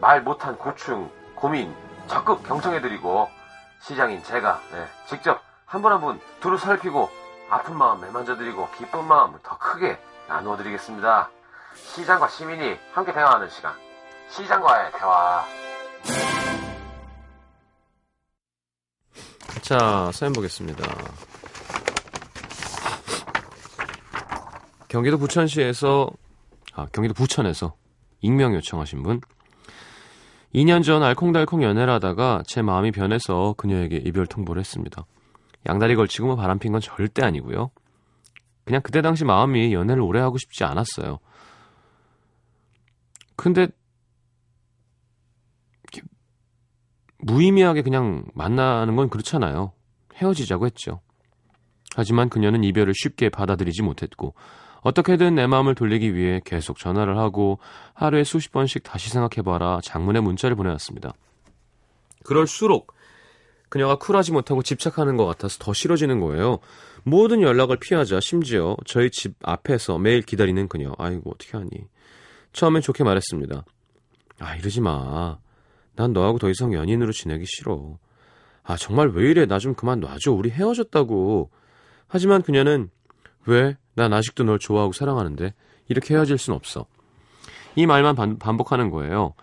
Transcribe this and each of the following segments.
말 못한 고충, 고민 적극 경청해드리고 시장인 제가 네, 직접 한 분 한 분 두루 살피고 아픈 마음 매만져드리고 기쁜 마음 더 크게 나누어드리겠습니다. 시장과 시민이 함께 대화하는 시간. 시장과의 대화. 자, 사연 보겠습니다. 경기도 부천시에서, 아, 경기도 부천에서 익명 요청하신 분. 2년 전 알콩달콩 연애를 하다가 제 마음이 변해서 그녀에게 이별 통보를 했습니다. 양다리 걸치고 뭐 바람핀 건 절대 아니고요. 그냥 그때 당시 마음이 연애를 오래 하고 싶지 않았어요. 근데 무의미하게 그냥 만나는 건 그렇잖아요. 헤어지자고 했죠. 하지만 그녀는 이별을 쉽게 받아들이지 못했고 어떻게든 내 마음을 돌리기 위해 계속 전화를 하고 하루에 수십 번씩 다시 생각해봐라 장문의 문자를 보내왔습니다. 그럴수록 그녀가 쿨하지 못하고 집착하는 것 같아서 더 싫어지는 거예요. 모든 연락을 피하자 심지어 저희 집 앞에서 매일 기다리는 그녀. 아이고 어떻게 하니. 처음엔 좋게 말했습니다. 아 이러지 마. 난 너하고 더 이상 연인으로 지내기 싫어. 아 정말 왜 이래 나 좀 그만 놔줘. 우리 헤어졌다고. 하지만 그녀는 왜? 난 아직도 널 좋아하고 사랑하는데 이렇게 헤어질 순 없어. 이 말만 반, 반복하는 거예요.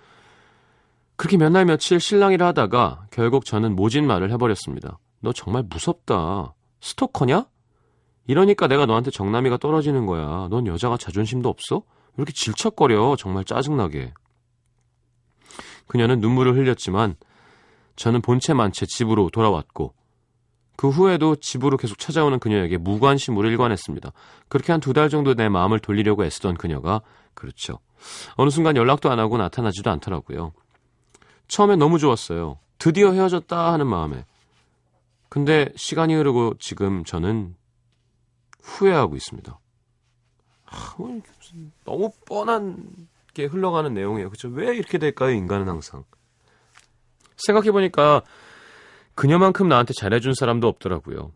그렇게 몇 날 며칠 실랑이를 하다가 결국 저는 모진 말을 해버렸습니다. 너 정말 무섭다. 스토커냐? 이러니까 내가 너한테 정남이가 떨어지는 거야. 넌 여자가 자존심도 없어? 왜 이렇게 질척거려. 정말 짜증나게. 그녀는 눈물을 흘렸지만 저는 본체만 제 집으로 돌아왔고 그 후에도 집으로 계속 찾아오는 그녀에게 무관심으로 일관했습니다. 그렇게 한 두 달 정도 내 마음을 돌리려고 애쓰던 그녀가 그렇죠. 어느 순간 연락도 안 하고 나타나지도 않더라고요. 처음엔 너무 좋았어요. 드디어 헤어졌다 하는 마음에. 근데 시간이 흐르고 지금 저는 후회하고 있습니다. 아, 무슨 너무 뻔한 게 흘러가는 내용이에요. 그렇죠? 왜 이렇게 될까요? 인간은 항상. 생각해보니까 그녀만큼 나한테 잘해준 사람도 없더라고요.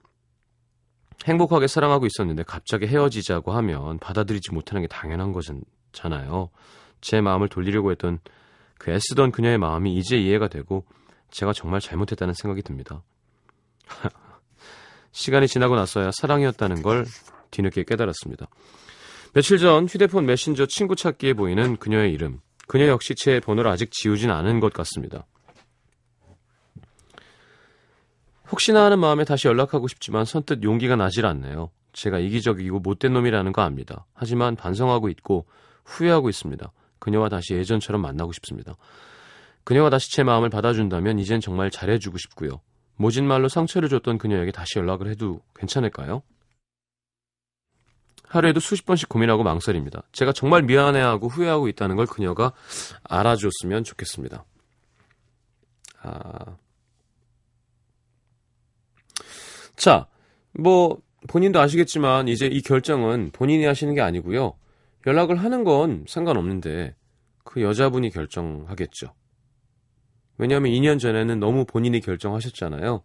행복하게 사랑하고 있었는데 갑자기 헤어지자고 하면 받아들이지 못하는 게 당연한 거잖아요. 제 마음을 돌리려고 했던 그 애쓰던 그녀의 마음이 이제 이해가 되고 제가 정말 잘못했다는 생각이 듭니다. 시간이 지나고 나서야 사랑이었다는 걸 뒤늦게 깨달았습니다. 며칠 전 휴대폰 메신저 친구 찾기에 보이는 그녀의 이름. 그녀 역시 제 번호를 아직 지우진 않은 것 같습니다. 혹시나 하는 마음에 다시 연락하고 싶지만 선뜻 용기가 나질 않네요. 제가 이기적이고 못된 놈이라는 거 압니다. 하지만 반성하고 있고 후회하고 있습니다. 그녀와 다시 예전처럼 만나고 싶습니다. 그녀가 다시 제 마음을 받아준다면 이젠 정말 잘해주고 싶고요. 모진 말로 상처를 줬던 그녀에게 다시 연락을 해도 괜찮을까요? 하루에도 수십 번씩 고민하고 망설입니다. 제가 정말 미안해하고 후회하고 있다는 걸 그녀가 알아줬으면 좋겠습니다. 아. 자, 뭐, 본인도 아시겠지만, 이제 이 결정은 본인이 하시는 게 아니고요. 연락을 하는 건 상관없는데, 그 여자분이 결정하겠죠. 왜냐하면 2년 전에는 너무 본인이 결정하셨잖아요.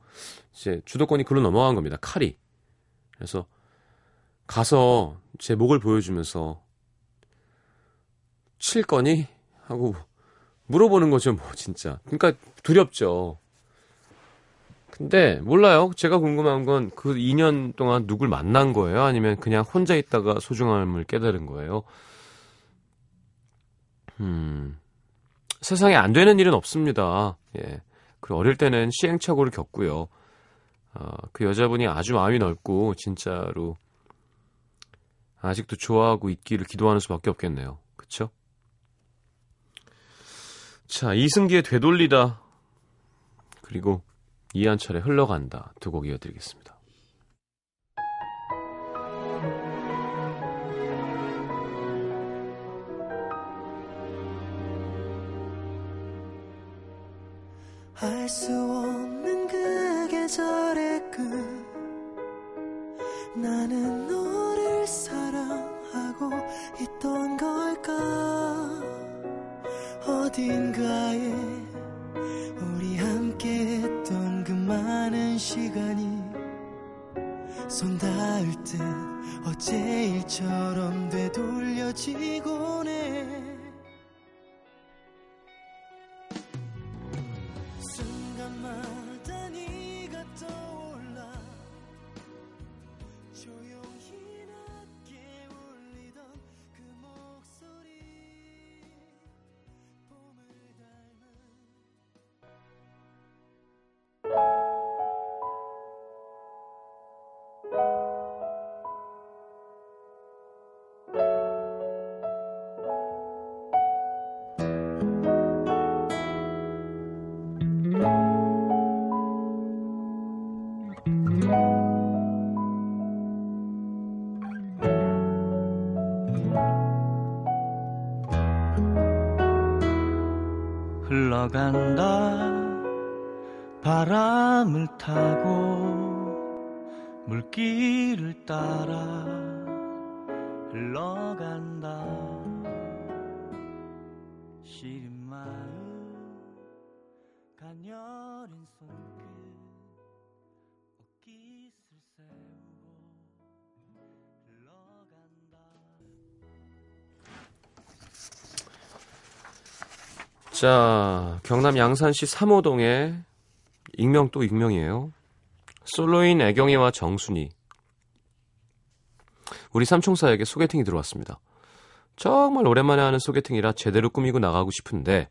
이제 주도권이 글로 넘어간 겁니다. 칼이. 그래서 가서 제 목을 보여주면서 칠 거니? 하고 물어보는 거죠, 뭐, 진짜. 그러니까 두렵죠. 근데 몰라요. 제가 궁금한 건 그 2년 동안 누굴 만난 거예요? 아니면 그냥 혼자 있다가 소중함을 깨달은 거예요? 음, 세상에 안 되는 일은 없습니다. 예. 그 어릴 때는 시행착오를 겪고요. 어, 그 여자분이 아주 마음이 넓고 진짜로 아직도 좋아하고 있기를 기도하는 수밖에 없겠네요. 그쵸? 자, 이승기의 되돌리다. 그리고 이한철의 흘러간다. 두 곡 이어드리겠습니다. 알수 없는 그 계절의 끝 나는 너를 사랑하고 있던 걸까 어딘가에 시간이 손 닿을 듯 어제 일처럼 되돌려지곤 해 바람을 타고 물길을 따라 흘러간다. 시린 마음 가녀린 손끝 옷깃을 세우고 흘러간다. 자, 경남 양산시 3호동에 익명 또 익명이에요. 솔로인 애경이와 정순이. 우리 삼총사에게 소개팅이 들어왔습니다. 정말 오랜만에 하는 소개팅이라 제대로 꾸미고 나가고 싶은데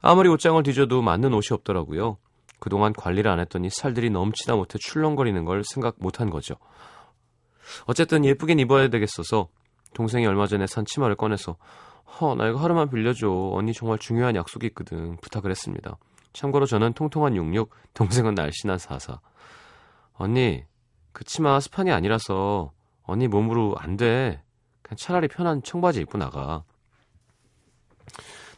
아무리 옷장을 뒤져도 맞는 옷이 없더라고요. 그동안 관리를 안 했더니 살들이 넘치다 못해 출렁거리는 걸 생각 못 한 거죠. 어쨌든 예쁘긴 입어야 되겠어서 동생이 얼마 전에 산 치마를 꺼내서 허, 나 이거 하루만 빌려줘. 언니 정말 중요한 약속이 있거든. 부탁을 했습니다. 참고로 저는 통통한 66, 동생은 날씬한 44. 언니, 그 치마 스판이 아니라서 언니 몸으로 안 돼. 그냥 차라리 편한 청바지 입고 나가.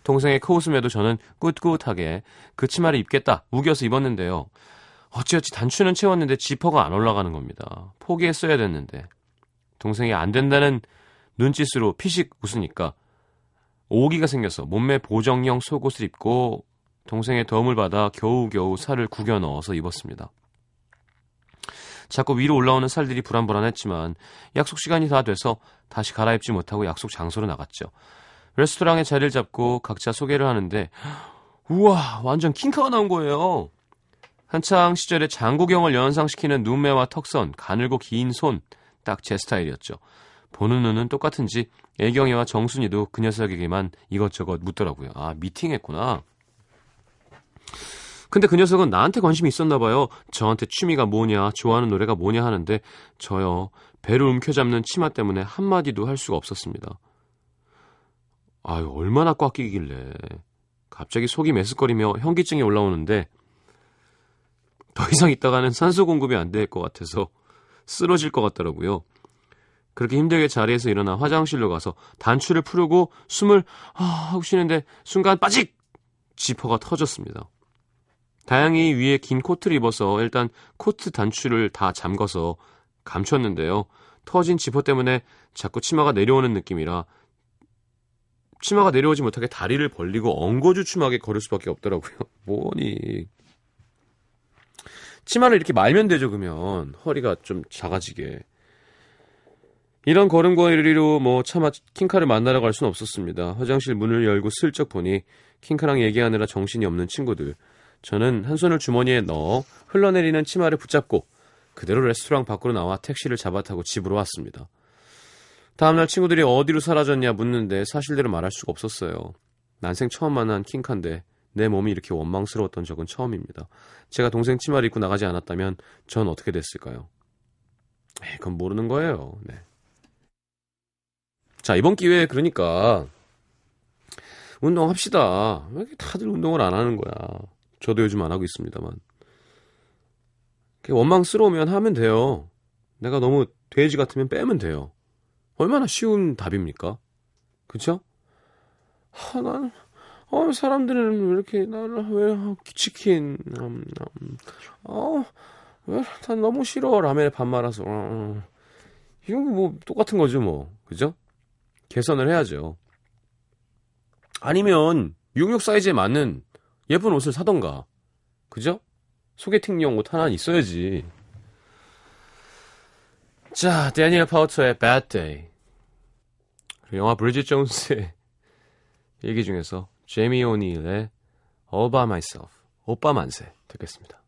동생의 코웃음에도 저는 꿋꿋하게 그 치마를 입겠다 우겨서 입었는데요. 어찌어찌 단추는 채웠는데 지퍼가 안 올라가는 겁니다. 포기했어야 됐는데. 동생이 안 된다는 눈짓으로 피식 웃으니까 오기가 생겨서 몸매 보정형 속옷을 입고 동생의 도움을 받아 겨우겨우 살을 구겨 넣어서 입었습니다. 자꾸 위로 올라오는 살들이 불안불안했지만 약속 시간이 다 돼서 다시 갈아입지 못하고 약속 장소로 나갔죠. 레스토랑에 자리를 잡고 각자 소개를 하는데 우와 완전 킹카가 나온 거예요. 한창 시절에 장국영을 연상시키는 눈매와 턱선, 가늘고 긴 손, 딱 제 스타일이었죠. 보는 눈은 똑같은지 애경이와 정순이도 그 녀석에게만 이것저것 묻더라고요. 아 미팅했구나. 근데 그 녀석은 나한테 관심이 있었나 봐요. 저한테 취미가 뭐냐, 좋아하는 노래가 뭐냐 하는데 저요 배를 움켜잡는 치마 때문에 한마디도 할 수가 없었습니다. 아유 얼마나 꽉 끼길래 갑자기 속이 메스꺼리며 현기증이 올라오는데 더 이상 있다가는 산소 공급이 안 될 것 같아서 쓰러질 것 같더라고요. 그렇게 힘들게 자리에서 일어나 화장실로 가서 단추를 풀고 숨을 아, 하고 쉬는데 순간 빠직 지퍼가 터졌습니다. 다행히 위에 긴 코트를 입어서 일단 코트 단추를 다 잠궈서 감췄는데요. 터진 지퍼 때문에 자꾸 치마가 내려오는 느낌이라 치마가 내려오지 못하게 다리를 벌리고 엉거주춤하게 걸을 수밖에 없더라고요. 뭐니. 치마를 이렇게 말면 되죠, 그러면. 허리가 좀 작아지게. 이런 걸음걸이로 뭐 차마 킹카를 만나러 갈 수는 없었습니다. 화장실 문을 열고 슬쩍 보니 킹카랑 얘기하느라 정신이 없는 친구들. 저는 한 손을 주머니에 넣어 흘러내리는 치마를 붙잡고 그대로 레스토랑 밖으로 나와 택시를 잡아 타고 집으로 왔습니다. 다음날 친구들이 어디로 사라졌냐 묻는데 사실대로 말할 수가 없었어요. 난생 처음 만난 킹카인데 내 몸이 이렇게 원망스러웠던 적은 처음입니다. 제가 동생 치마를 입고 나가지 않았다면 전 어떻게 됐을까요? 에이, 그건 모르는 거예요. 네. 자, 이번 기회에 그러니까 운동합시다. 왜 이렇게 다들 운동을 안 하는 거야? 저도 요즘 안 하고 있습니다만. 원망스러우면 하면 돼요. 내가 너무 돼지 같으면 빼면 돼요. 얼마나 쉬운 답입니까? 그쵸? 아, 난, 어, 사람들은 왜 이렇게, 나는 왜, 치킨, 음, 음, 어, 왜, 난 너무 싫어. 라면에 밥 말아서. 어, 어. 이건 뭐, 똑같은 거죠, 뭐. 그죠? 개선을 해야죠. 아니면, 66 사이즈에 맞는 예쁜 옷을 사던가. 그죠? 소개팅용 옷 하나 있어야지. 자, 데니엘 파우터의 Bad Day. 영화 브리짓 존스의 얘기 중에서 제미 오닐의 All By Myself, 오빠 만세 듣겠습니다.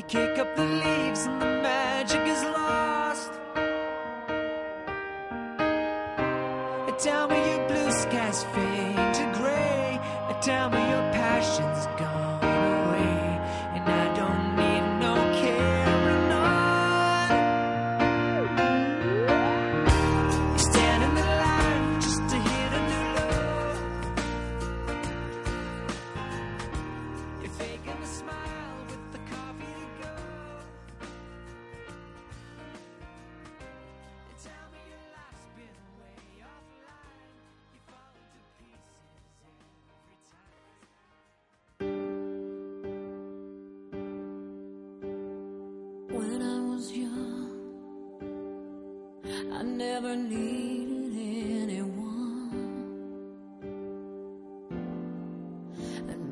You kick up the leaves and the magic is lost. Tell me your blue skies fade to gray. Tell me your passion's gone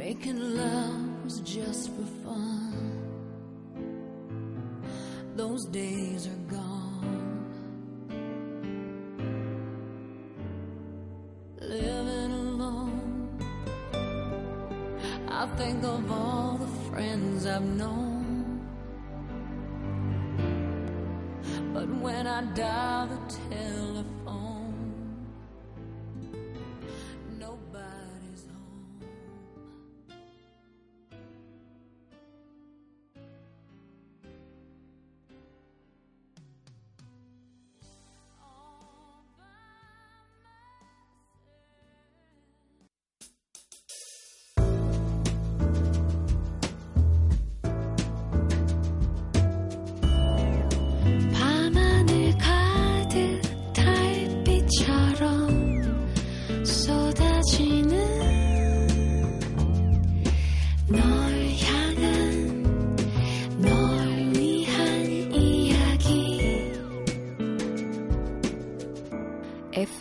making love was just for fun. Those days are gone. Living alone, I think of all the friends I've known. But when I dial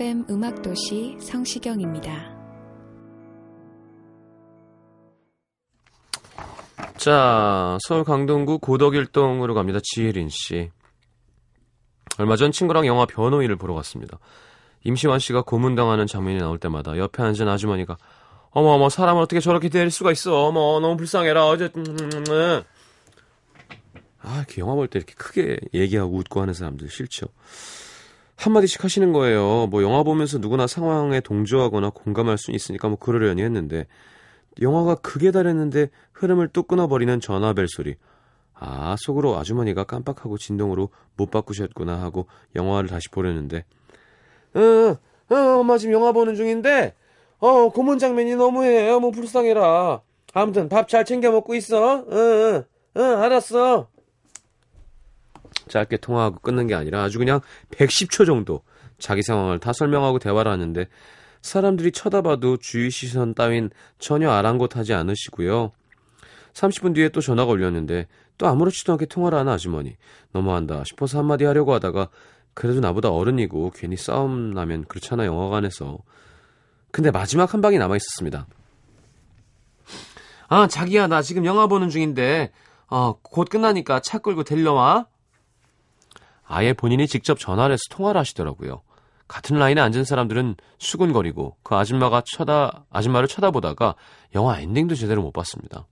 FM 음악도시 성시경입니다. 자, 서울 강동구 고덕일동으로 갑니다. 지혜린 씨. 얼마 전 친구랑 영화 변호인을 보러 갔습니다. 임시완 씨가 고문당하는 장면이 나올 때마다 옆에 앉은 아주머니가 어머 어머 사람을 어떻게 저렇게 때릴 수가 있어 어머 너무 불쌍해라 어제 음, 음, 음. 아 이렇게 영화 볼 때 이렇게 크게 얘기하고 웃고 하는 사람들 싫죠 한마디씩 하시는 거예요 뭐 영화 보면서 누구나 상황에 동조하거나 공감할 수 있으니까 뭐 그러려니 했는데 영화가 극에 달했는데 흐름을 뚝 끊어버리는 전화벨 소리 아 속으로 아주머니가 깜빡하고 진동으로 못 바꾸셨구나 하고 영화를 다시 보려는데 응, 응, 엄마 지금 영화 보는 중인데, 어, 고문 장면이 너무해. 어머, 불쌍해라. 아무튼 밥 잘 챙겨 먹고 있어. 응, 응, 응, 알았어. 짧게 통화하고 끊는 게 아니라 아주 그냥 110초 정도 자기 상황을 다 설명하고 대화를 하는데 사람들이 쳐다봐도 주의 시선 따윈 전혀 아랑곳하지 않으시고요. 30분 뒤에 또 전화가 올렸는데 또 아무렇지도 않게 통화를 하는 아주머니. 너무한다 싶어서 한마디 하려고 하다가 그래도 나보다 어른이고 괜히 싸움 나면 그렇잖아 영화관에서. 근데 마지막 한 방이 남아 있었습니다. 아 자기야 나 지금 영화 보는 중인데 어, 곧 끝나니까 차 끌고 데려와. 아예 본인이 직접 전화를 해서 통화를 하시더라고요. 같은 라인에 앉은 사람들은 수근거리고 그 아줌마가 쳐다 아줌마를 쳐다보다가 영화 엔딩도 제대로 못 봤습니다.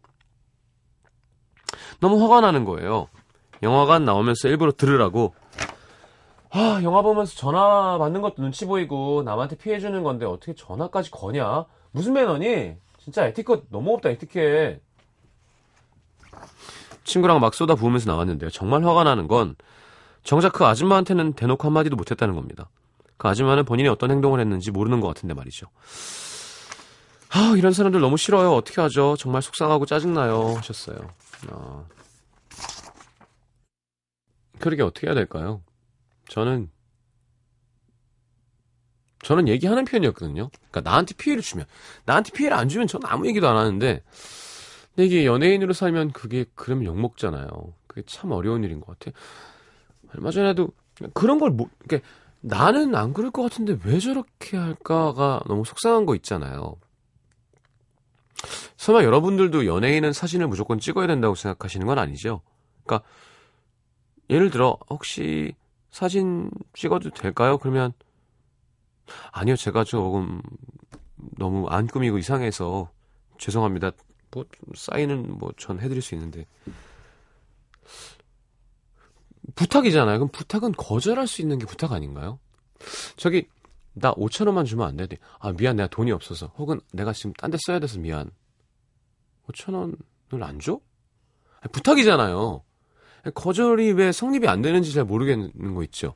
너무 화가 나는 거예요. 영화관 나오면서 일부러 들으라고 아, 영화 보면서 전화 받는 것도 눈치 보이고 남한테 피해 주는 건데 어떻게 전화까지 거냐? 무슨 매너니? 진짜 에티켓 너무 없다 에티켓. 친구랑 막 쏟아 부으면서 나왔는데요. 정말 화가 나는 건 정작 그 아줌마한테는 대놓고 한마디도 못했다는 겁니다. 그 아줌마는 본인이 어떤 행동을 했는지 모르는 것 같은데 말이죠. 아, 이런 사람들 너무 싫어요. 어떻게 하죠? 정말 속상하고 짜증나요. 하셨어요. 아. 그러게 어떻게 해야 될까요? 저는, 저는 얘기하는 편이었거든요. 그러니까 나한테 피해를 주면, 나한테 피해를 안 주면 저는 아무 얘기도 안 하는데, 근데 이게 연예인으로 살면 그게 그러면 욕 먹잖아요. 그게 참 어려운 일인 것 같아요. 얼마 전에도 그런 걸 못, 그러니까 나는 안 그럴 것 같은데 왜 저렇게 할까가 너무 속상한 거 있잖아요. 설마 여러분들도 연예인은 사진을 무조건 찍어야 된다고 생각하시는 건 아니죠? 그러니까 예를 들어 혹시 사진 찍어도 될까요? 그러면 아니요 제가 조금 너무 안 꾸미고 이상해서 죄송합니다. 뭐 사인은 뭐 전 해드릴 수 있는데 부탁이잖아요. 그럼 부탁은 거절할 수 있는 게 부탁 아닌가요? 저기 나 5천 원만 주면 안 돼? 아 미안 내가 돈이 없어서 혹은 내가 지금 딴 데 써야 돼서 미안 5천 원을 안 줘? 아니, 부탁이잖아요. 거절이 왜 성립이 안 되는지 잘 모르겠는 거 있죠.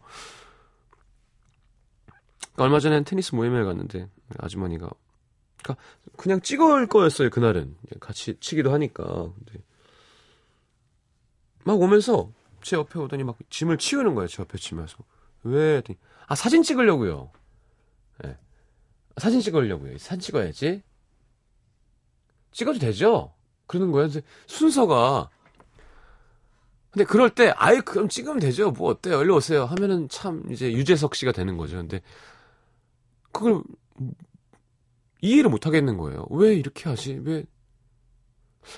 그러니까 얼마 전에 테니스 모임에 갔는데 아주머니가 그러니까 그냥 찍을 거였어요 그날은 같이 치기도 하니까 막 오면서 제 옆에 오더니 막 짐을 치우는 거예요 제 옆에 치면서 왜? 아 사진 찍으려고요. 네. 사진 찍으려고요. 사진 찍어야지. 찍어도 되죠? 그러는 거예요. 순서가 근데 그럴 때 아예 그럼 찍으면 되죠. 뭐 어때요? 일로 오세요. 하면은 참 이제 유재석 씨가 되는 거죠. 근데 그걸 이해를 못 하겠는 거예요. 왜 이렇게 하지? 왜?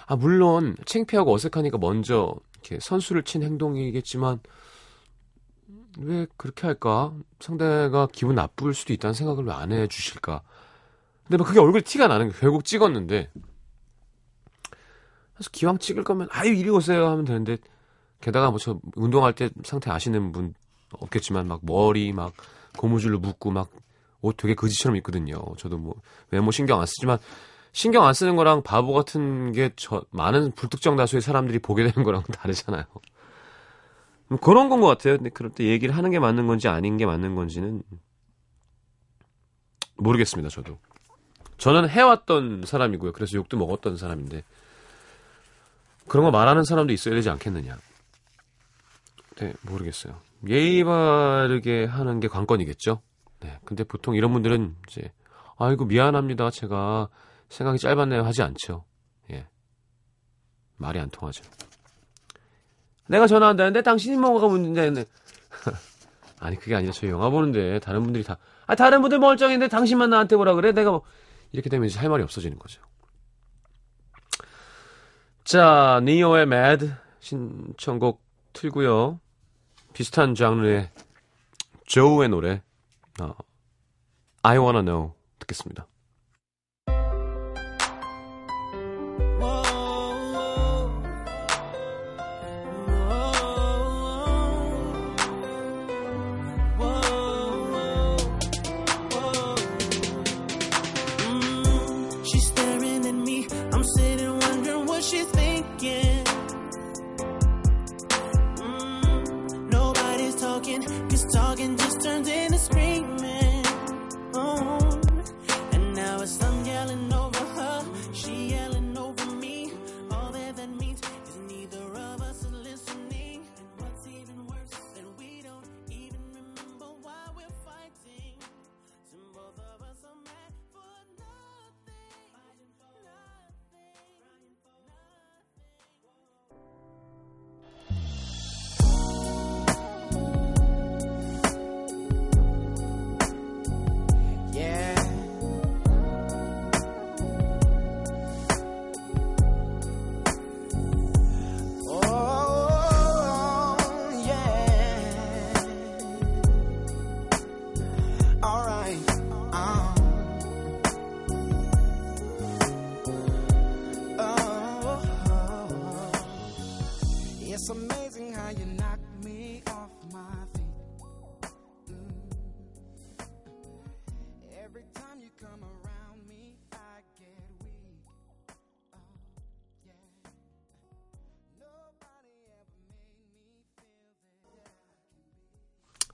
아 물론 창피하고 어색하니까 먼저 이렇게 선수를 친 행동이겠지만 왜 그렇게 할까? 상대가 기분 나쁠 수도 있다는 생각을 왜 안 해주실까? 근데 막 그게 얼굴 티가 나는 게 결국 찍었는데 그래서 기왕 찍을 거면 아유 이리 오세요 하면 되는데 게다가 뭐 저 운동할 때 상태 아시는 분 없겠지만 막 머리 막 고무줄로 묶고 막 옷 되게 거지처럼 입거든요. 저도 뭐 외모 신경 안 쓰지만 신경 안 쓰는 거랑 바보 같은 게 저 많은 불특정 다수의 사람들이 보게 되는 거랑 다르잖아요. 그런 건 것 같아요. 근데 그럴 때 얘기를 하는 게 맞는 건지 아닌 게 맞는 건지는 모르겠습니다. 저도 저는 해왔던 사람이고요. 그래서 욕도 먹었던 사람인데 그런 거 말하는 사람도 있어야 되지 않겠느냐. 네, 모르겠어요. 예의 바르게 하는 게 관건이겠죠. 네, 근데 보통 이런 분들은 이제 아이고 미안합니다. 제가 생각이 짧았네요 하지 않죠. 예. 말이 안 통하죠. 내가 전화한다는데 당신이 뭐가 문제인데. 아니 그게 아니라 저 영화 보는데 다른 분들이 다 아, 다른 분들 멀쩡인데 당신만 나한테 뭐라 그래? 내가 뭐 이렇게 되면 이제 할 말이 없어지는 거죠. 자, 니오의 Mad 신청곡 틀고요. 비슷한 장르의 조우의 노래 어, I Wanna Know 듣겠습니다.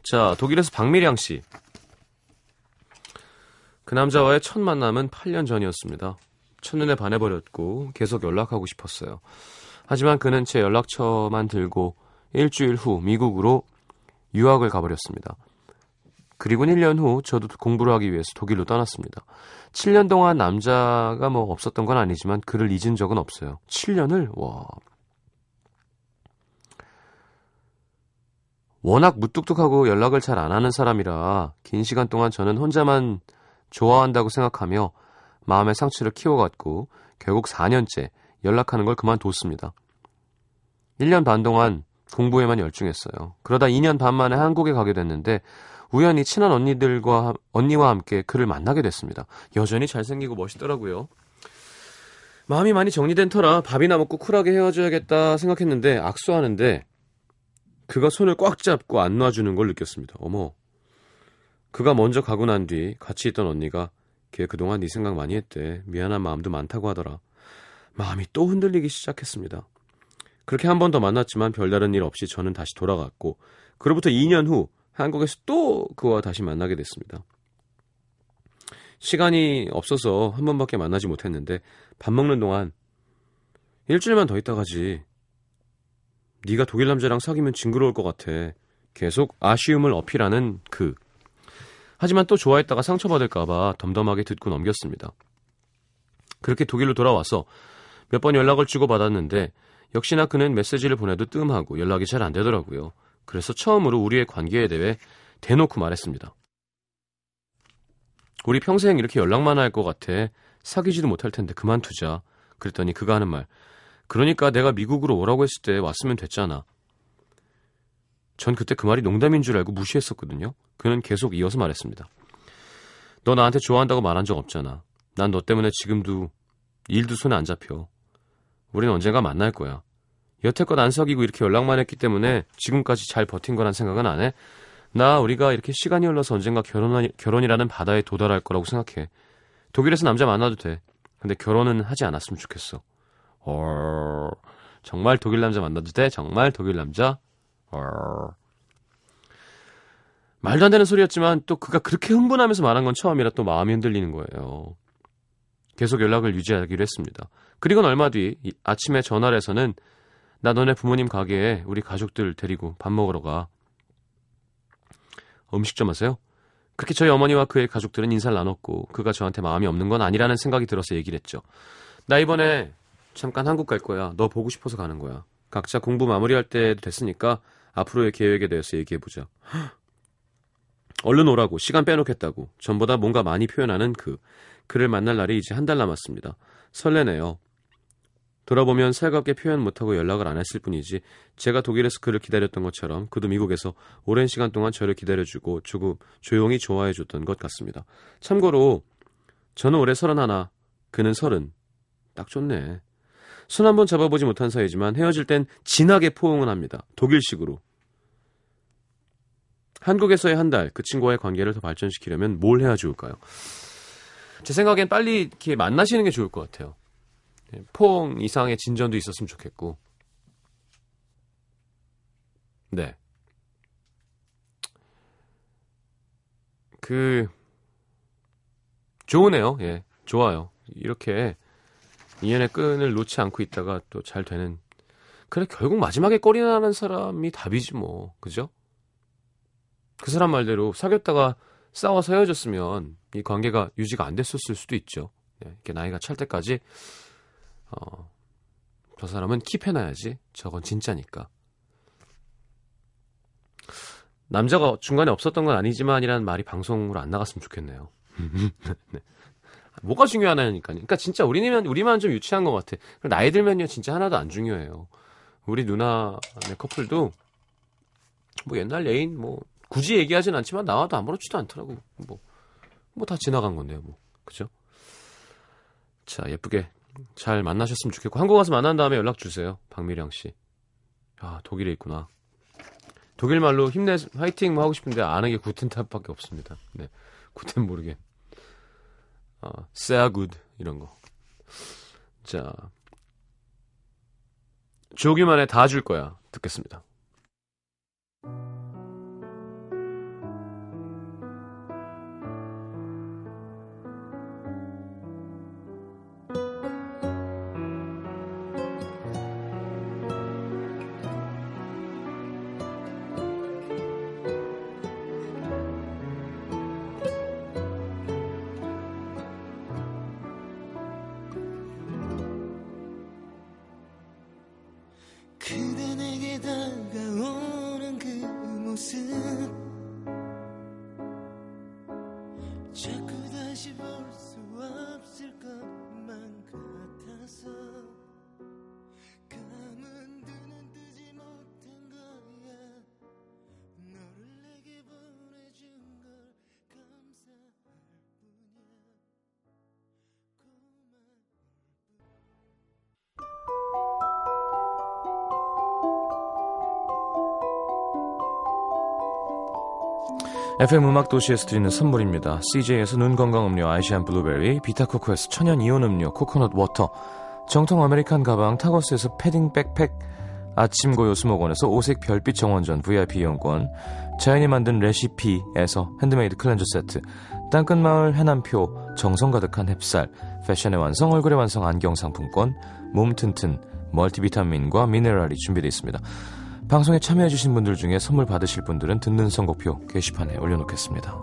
자, 독일에서 박미량 씨. 그 남자와의 첫 만남은 8년 전이었습니다. 첫눈에 반해버렸고 계속 연락하고 싶었어요. 하지만 그는 제 연락처만 들고 일주일 후 미국으로 유학을 가버렸습니다. 그리고 1년 후 저도 공부를 하기 위해서 독일로 떠났습니다. 7년 동안 남자가 뭐 없었던 건 아니지만 그를 잊은 적은 없어요. 7년을? 와. 워낙 무뚝뚝하고 연락을 잘 안 하는 사람이라 긴 시간 동안 저는 혼자만 좋아한다고 생각하며 마음의 상처를 키워갔고 결국 4년째 연락하는 걸 그만뒀습니다. 1년 반 동안 공부에만 열중했어요. 그러다 2년 반 만에 한국에 가게 됐는데 우연히 친한 언니들과 언니와 함께 그를 만나게 됐습니다. 여전히 잘생기고 멋있더라고요. 마음이 많이 정리된 터라 밥이나 먹고 쿨하게 헤어져야겠다 생각했는데 악수하는데 그가 손을 꽉 잡고 안 놔주는 걸 느꼈습니다. 어머. 그가 먼저 가고 난 뒤 같이 있던 언니가 걔 그동안 네 생각 많이 했대. 미안한 마음도 많다고 하더라. 마음이 또 흔들리기 시작했습니다. 그렇게 한 번 더 만났지만 별다른 일 없이 저는 다시 돌아갔고 그로부터 2년 후 한국에서 또 그와 다시 만나게 됐습니다. 시간이 없어서 한 번밖에 만나지 못했는데 밥 먹는 동안 일주일만 더 있다 가지. 네가 독일 남자랑 사귀면 징그러울 것 같아. 계속 아쉬움을 어필하는 그. 하지만 또 좋아했다가 상처받을까봐 덤덤하게 듣고 넘겼습니다. 그렇게 독일로 돌아와서 몇 번 연락을 주고받았는데 역시나 그는 메시지를 보내도 뜸하고 연락이 잘 안 되더라고요. 그래서 처음으로 우리의 관계에 대해 대놓고 말했습니다. 우리 평생 이렇게 연락만 할 것 같아. 사귀지도 못할 텐데 그만두자. 그랬더니 그가 하는 말. 그러니까 내가 미국으로 오라고 했을 때 왔으면 됐잖아. 전 그때 그 말이 농담인 줄 알고 무시했었거든요. 그는 계속 이어서 말했습니다. 너 나한테 좋아한다고 말한 적 없잖아. 난 너 때문에 지금도 일도 손에 안 잡혀. 우린 언젠가 만날 거야. 여태껏 안 사귀고 이렇게 연락만 했기 때문에 지금까지 잘 버틴 거란 생각은 안 해? 나 우리가 이렇게 시간이 흘러서 언젠가 결혼, 결혼이라는 바다에 도달할 거라고 생각해. 독일에서 남자 만나도 돼. 근데 결혼은 하지 않았으면 좋겠어. 어, 정말 독일 남자 만나도 돼? 정말 독일 남자? 어. 말도 안 되는 소리였지만 또 그가 그렇게 흥분하면서 말한 건 처음이라 또 마음이 흔들리는 거예요. 계속 연락을 유지하기로 했습니다. 그리고는 얼마 뒤 아침에 전화를 해서는 나 너네 부모님 가게에 우리 가족들 데리고 밥 먹으러 가. 음식점 하세요? 그렇게 저희 어머니와 그의 가족들은 인사를 나눴고 그가 저한테 마음이 없는 건 아니라는 생각이 들어서 얘기를 했죠. 나 이번에 잠깐 한국 갈 거야. 너 보고 싶어서 가는 거야. 각자 공부 마무리할 때도 됐으니까 앞으로의 계획에 대해서 얘기해보자. 얼른 오라고 시간 빼놓겠다고 전보다 뭔가 많이 표현하는 그 그를 만날 날이 이제 한 달 남았습니다. 설레네요. 돌아보면 살갑게 표현 못하고 연락을 안 했을 뿐이지 제가 독일에서 그를 기다렸던 것처럼 그도 미국에서 오랜 시간 동안 저를 기다려주고 조금 조용히 좋아해줬던 것 같습니다. 참고로 저는 올해 서른 하나, 그는 서른. 딱 좋네. 손 한 번 잡아보지 못한 사이지만 헤어질 땐 진하게 포옹은 합니다. 독일식으로. 한국에서의 한 달, 그 친구와의 관계를 더 발전시키려면 뭘 해야 좋을까요? 제 생각엔 빨리 이렇게 만나시는 게 좋을 것 같아요. 네, 포옹 이상의 진전도 있었으면 좋겠고. 네. 그, 좋으네요. 예, 좋아요. 이렇게 인연의 끈을 놓지 않고 있다가 또 잘 되는. 그래, 결국 마지막에 꼬리 나는 사람이 답이지 뭐. 그죠? 그 사람 말대로 사귀었다가 싸워서 헤어졌으면 이 관계가 유지가 안 됐었을 수도 있죠. 네, 이렇게 나이가 찰 때까지 어, 저 사람은 킵해놔야지. 저건 진짜니까. 남자가 중간에 없었던 건 아니지만이라는 말이 방송으로 안 나갔으면 좋겠네요. 네. 뭐가 중요하냐니까. 그러니까 진짜 우리는 우리만 좀 유치한 것 같아. 나이 들면요 진짜 하나도 안 중요해요. 우리 누나네 커플도 뭐 옛날 애인 뭐 굳이 얘기하진 않지만 나와도 아무렇지도 않더라고. 뭐 뭐 다 지나간 건데요. 뭐 그죠? 자 예쁘게 잘 만나셨으면 좋겠고 한국 와서 만난 다음에 연락 주세요. 박미량 씨. 아 독일에 있구나. 독일 말로 힘내 화이팅 뭐 하고 싶은데 아는 게 구텐탑밖에 없습니다. 네, 구텐 모르게. 아, sehr good 이런 거. 자, 조기만에 다 줄 거야 듣겠습니다. FM 음악 도시에서 드리는 선물입니다. CJ에서 눈 건강 음료 아이시안 블루베리, 비타코코에서 천연 이온 음료 코코넛 워터, 정통 아메리칸 가방 타거스에서 패딩 백팩, 아침고요 수목원에서 오색 별빛 정원전 VIP 이용권, 자연이 만든 레시피에서 핸드메이드 클렌저 세트, 땅끝마을 해남표 정성 가득한 햅쌀, 패션의 완성 얼굴의 완성 안경 상품권, 몸 튼튼 멀티비타민과 미네랄이 준비되어 있습니다. 방송에 참여해주신 분들 중에 선물 받으실 분들은 듣는 선곡표 게시판에 올려놓겠습니다.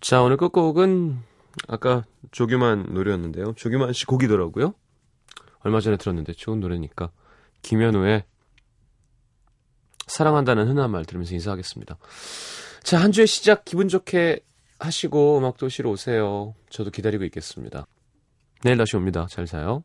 자, 오늘 끝곡은 아까 조규만 노래였는데요. 조규만 씨 곡이더라고요. 얼마 전에 들었는데 좋은 노래니까 김현우의 사랑한다는 흔한 말 들으면서 인사하겠습니다. 자, 한 주의 시작 기분 좋게 하시고 음악 도시로 오세요. 저도 기다리고 있겠습니다. 내일 다시 옵니다. 잘 자요.